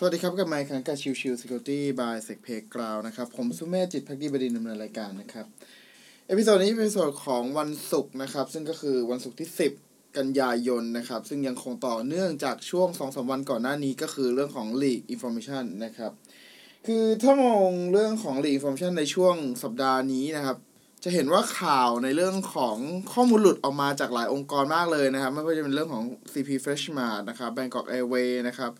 สวัสดีครับ กับไมค์ครั้งกับชิวชิว Security by s e c p a y Cloud นะครับ ผมสุเมธจิตภักดีบดินทร์ ดำเนินรายการนะครับ episode นี้เป็นเอพิโซดของวันศุกร์นะครับ ซึ่งก็คือวันศุกร์ที่ 10 กันยายนนะครับ ซึ่งยังคงต่อเนื่องจากช่วง2-3วันก่อนหน้านี้ก็คือเรื่องของ Leak Information นะครับ คือถ้ามองเรื่องของ Leak Information ในช่วงสัปดาห์นี้นะครับ จะเห็นว่าข่าวในเรื่องของข้อมูลหลุดออกมาจากหลายองค์กรมากเลยนะครับไม่ว่าจะเป็นเรื่องของ CP Freshmart นะครับ Bangkok Airways นะครับ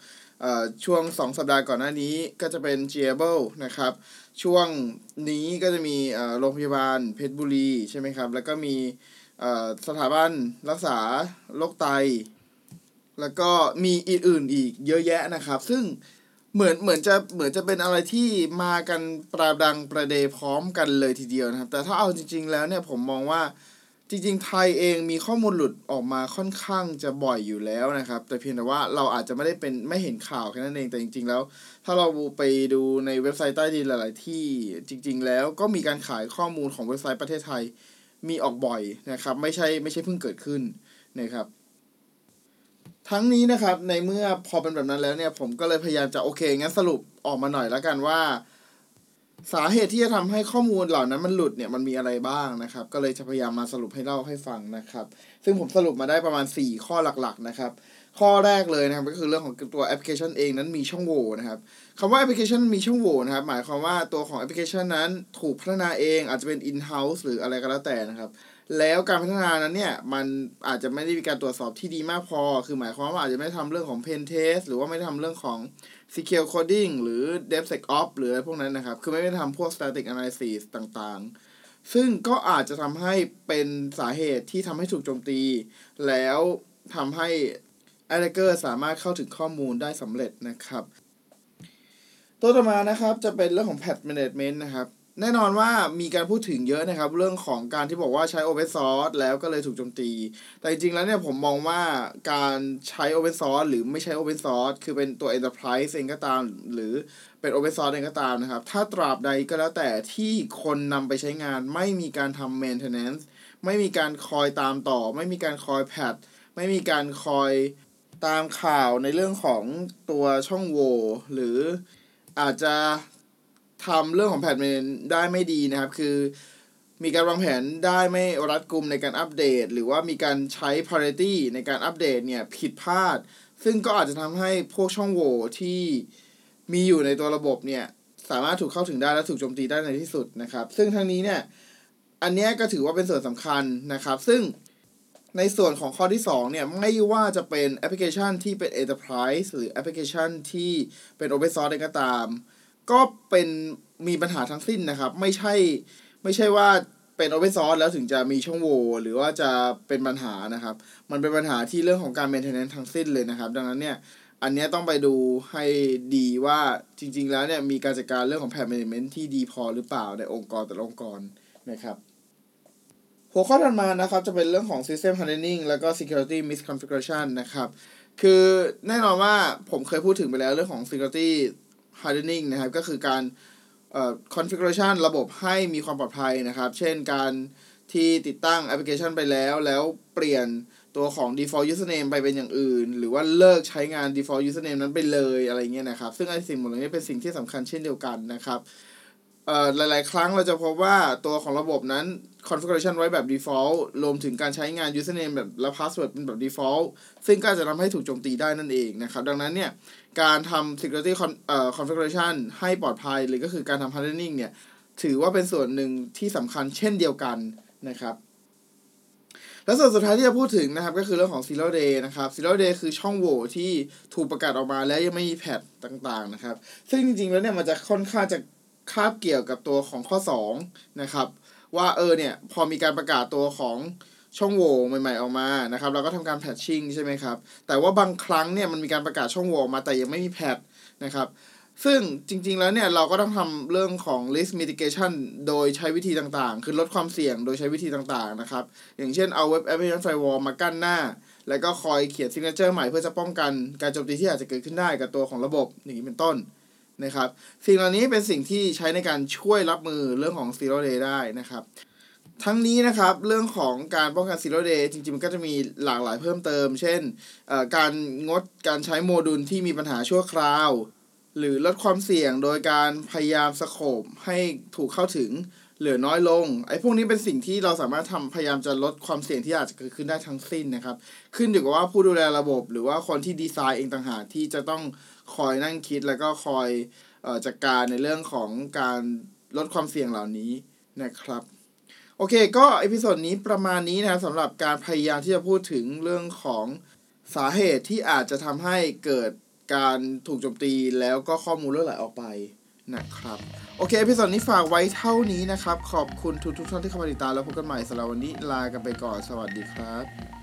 ช่วง 2 สัปดาห์ก่อนหน้านี้ก็จะเป็น g a b l e นะครับ ช่วงนี้ก็จะมีโรงพยาบาลเพชรบุรีใช่ไหมครับ แล้วก็มีสถาบันรักษาโรคไต แล้วก็มีอื่นๆอีกเยอะแยะนะครับ ซึ่งเหมือนเหมือนจะเหมือนจะเป็นอะไรที่มากันประดังประเดพร้อมกันเลยทีเดียวนะครับ แต่ถ้าเอาจริง ๆ แล้วเนี่ยผมมองว่า จริงๆ ไทยเองมีข้อมูลหลุดออกมาค่อนข้างจะบ่อยอยู่แล้วนะครับ แต่เพียงแต่ว่าเราอาจจะไม่ได้เป็นไม่เห็นข่าวแค่นั้นเองแต่จริง ๆ แล้ว ถ้าเราไปดูในเว็บไซต์ใต้ดินหลาย ๆ ที่จริง ๆ แล้วก็มีการขายข้อมูลของเว็บไซต์ประเทศไทยมีออกบ่อยนะครับ ไม่ใช่ไม่ใช่เพิ่งเกิดขึ้นนะครับ ทั้งนี้นะครับในเมื่อพอเป็นแบบนั้นแล้วเนี่ยผมก็เลยพยายามจะโอเคงั้นสรุปออกมาหน่อยแล้วกันว่า สาเหตุที่จะทำให้ข้อมูลเหล่านั้นมันหลุดเนี่ยมันมีอะไรบ้างนะครับ ก็เลยจะพยายามมาสรุปให้เล่าให้ฟังนะครับ ซึ่งผมสรุปมาได้ประมาณ 4 ข้อหลักๆนะครับ ข้อแรกเลยนะครับก็คือเรื่องของตัวแอปพลิเคชันเองนั้นมีช่องโหว่นะครับคำว่าแอปพลิเคชันมีช่องโหว่นะครับ หมายความว่าตัวของแอปพลิเคชันนั้นถูกพัฒนาเองอาจจะเป็น in-house หรืออะไรก็แล้วแต่นะครับ แล้วการพัฒนานั้นเนี่ยมันอาจจะไม่ได้มีการตรวจสอบที่ดีมากพอ คือหมายความว่าอาจจะไม่ทำเรื่องของ pen test หรือว่าไม่ทำเรื่องของ secure coding หรือ DevSecOps หรืออะไรพวกนั้นนะครับ คือไม่ได้ทำพวก static analysis ต่างๆ ซึ่งก็อาจจะทำให้เป็นสาเหตุที่ทำให้ถูกโจมตี แล้วทำให้ attacker สามารถเข้าถึงข้อมูลได้สำเร็จนะครับ ตัวต่อมานะครับจะเป็นเรื่องของ patch management นะครับ แน่นอนว่ามีการพูดถึงเยอะนะครับ เรื่องของการที่บอกว่าใช้ Open Source แล้วก็เลยถูกโจมตี แต่จริงๆแล้วเนี่ยผมมองว่าการใช้ Open Source หรือไม่ใช้ Open Source คือเป็นตัว Enterprise เองก็ตาม หรือเป็น Open Source เองก็ตามนะครับ ถ้าตราบใดก็แล้วแต่ที่คนนำไปใช้งาน ไม่มีการทำ maintenance ไม่มีการคอยตามต่อ ไม่มีการคอยแพทไม่มีการคอยตามข่าวในเรื่องของตัวช่องโหว่หรืออาจจะ ทำเรื่องของแพทเมนได้ไม่ดีนะครับ คือมีการวางแผนได้ไม่รัดกุมในการอัปเดต หรือว่ามีการใช้ priority ในการอัปเดตเนี่ยผิดพลาด ซึ่งก็อาจจะทำให้พวกช่องโหว่ที่มีอยู่ในตัวระบบเนี่ยสามารถถูกเข้าถึงได้และถูกโจมตีได้ในที่สุดนะครับ ซึ่งทั้งนี้เนี่ยอันนี้ก็ถือว่าเป็นส่วนสำคัญนะครับ ซึ่งในส่วนของข้อที่2เนี่ยไม่ว่าจะเป็นแอปพลิเคชันที่เป็น enterprise หรือแอปพลิเคชันที่เป็น open source ก็ตาม ก็เป็นมีปัญหาทั้งสิ้นนะครับ ไม่ใช่ไม่ใช่ว่าเป็นโอเ n นซอร์แล้วถึงจะมีช่องโหว่หรือว่าจะเป็นปัญหานะครับ มันเป็นปัญหาที่เรื่องของการเมนเทนแนนทั้งสิ้นเลยนะครับ ดังนั้นเนี่ยอันนี้ต้องไปดูให้ดีว่าจริง ๆ แล้วเนี่ยมีการจัดการเรื่องของแพ t เม a เมนที่ดีพอหรือเปล่าในองค์กรแต่ละองค์กรนะครับ หัวข้อถัดมานะครับจะเป็นเรื่องของ System Hardening แล้วก็ Security Misconfiguration นะครับ คือแน่นอนว่าผมเคยพูดถึงไปแล้วเรื่องของ Security hardening นะครับ ก็คือการเอ่อ configuration ระบบให้มีความปลอดภัยนะครับ เช่นการที่ติดตั้งแอปพลิเคชันไปแล้ว แล้วเปลี่ยนตัวของ default username ไปเป็นอย่างอื่น หรือว่าเลิกใช้งาน default username นั้นไปเลยอะไรเงี้ยนะครับ ซึ่งไอ้สิ่งหมดเลยนี้เป็นสิ่งที่สำคัญเช่นเดียวกันนะครับ หลาย ๆ ครั้งเราจะพบว่าตัวของระบบนั้น configuration ไว้แบบ default รวมถึงการใช้งาน username แบบและ password เป็นแบบ default ซึ่งก็จะทำให้ถูกโจมตีได้นั่นเองนะครับ ดังนั้นเนี่ย การทำ security configuration ให้ปลอดภัย หรือก็คือการทำ hardening เนี่ย ถือว่าเป็นส่วนหนึ่งที่สำคัญเช่นเดียวกันนะครับ และส่วนสุดท้ายที่จะพูดถึงนะครับ ก็คือเรื่องของ zero day นะครับ zero day คือช่องโหว่ที่ถูกประกาศออกมาแล้วยังไม่มีแพทต่าง ๆ นะครับ ซึ่งจริง ๆ แล้วเนี่ยมันจะค่อนข้างจะ คาบเกี่ยวกับตัวของข้อ2นะครับว่าเออเนี่ยพอมีการประกาศตัวของช่องโหว่ใหม่ ๆออกมานะครับเราก็ทำการแพทชิ่งใช่ไหมครับแต่ว่าบางครั้งเนี่ยมันมีการประกาศช่องโหว่มาแต่ยังไม่มีแพทนะครับซึ่งจริงๆแล้วเนี่ยเราก็ต้องทำเรื่องของ risk mitigation โดยใช้วิธีต่างๆ คือลดความเสี่ยงโดยใช้วิธีต่างๆนะครับ อย่างเช่นเอา web application firewall มากั้นหน้า แล้วก็คอยเขียน signature ใหม่เพื่อจะป้องกันการโจมตีที่อาจจะเกิดขึ้นได้กับตัวของระบบอย่างนี้เป็นต้น นะครับ สิ่งเหล่านี้เป็นสิ่งที่ใช้ในการช่วยรับมือเรื่องของ zero day ได้นะครับ ทั้งนี้นะครับเรื่องของการป้องกัน zero day จริงๆ มันก็จะมีหลากหลายเพิ่มเติม เช่น การงดการใช้โมดูลที่มีปัญหาชั่วคราว หรือลดความเสี่ยงโดยการพยายามสโคบให้ถูกเข้าถึงเหลือน้อยลง ไอ้พวกนี้เป็นสิ่งที่เราสามารถทำพยายามจะลดความเสี่ยงที่อาจจะเกิดขึ้นได้ทั้งสิ้นนะครับ ขึ้นอยู่กับว่าผู้ดูแลระบบ หรือว่าคนที่ดีไซน์เองต่างหากที่จะต้อง คอยนั่งคิดแล้วก็คอยออจัดการในเรื่องของการลดความเสี่ยงเหล่านี้นะครับ โอเคก็ episode นี้ประมาณนี้นะครับสำหรับการพยายามที่จะพูดถึงเรื่องของสาเหตุที่อาจจะทำให้เกิดการถูกโจมตีแล้วก็ข้อมูลรั่วไหลออกไปนะครับ โอเค episode นี้ฝากไว้เท่านี้นะครับ ขอบคุณทุกทุกท่านที่เข้ามาติดตามแล้วพบกันใหม่สำหรับวันนี้ลากันไปก่อนสวัสดีครับ